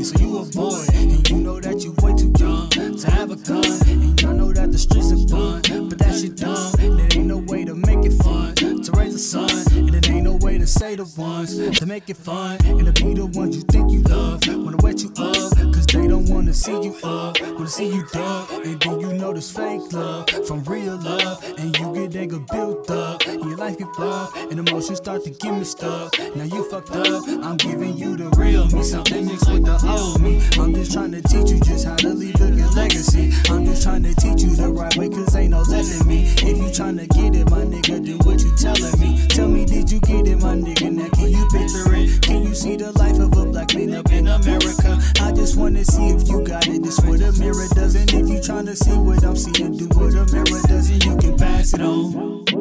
So you a boy, and you know that you way too young to have a gun. And y'all know that the streets are fun, but that shit dumb. To make it fun. And to be the ones you think you love, wanna wet you up, cause they don't wanna see you up, wanna see you dug. And then you know this fake love from real love. And you get nigga built up, and your life get rough, and emotions start to get me stuff. Now you fucked up, I'm giving you the real me, something mixed with the old me. I'm just trying to teach you to get it, my nigga, do what you telling me. Tell me, did you get it, my nigga? Now can you picture it? Can you see the life of a black man up in America? I just wanna see if you got it. This what a mirror does, and if you trying to see what I'm seeing, do what a mirror does, and you can pass it on.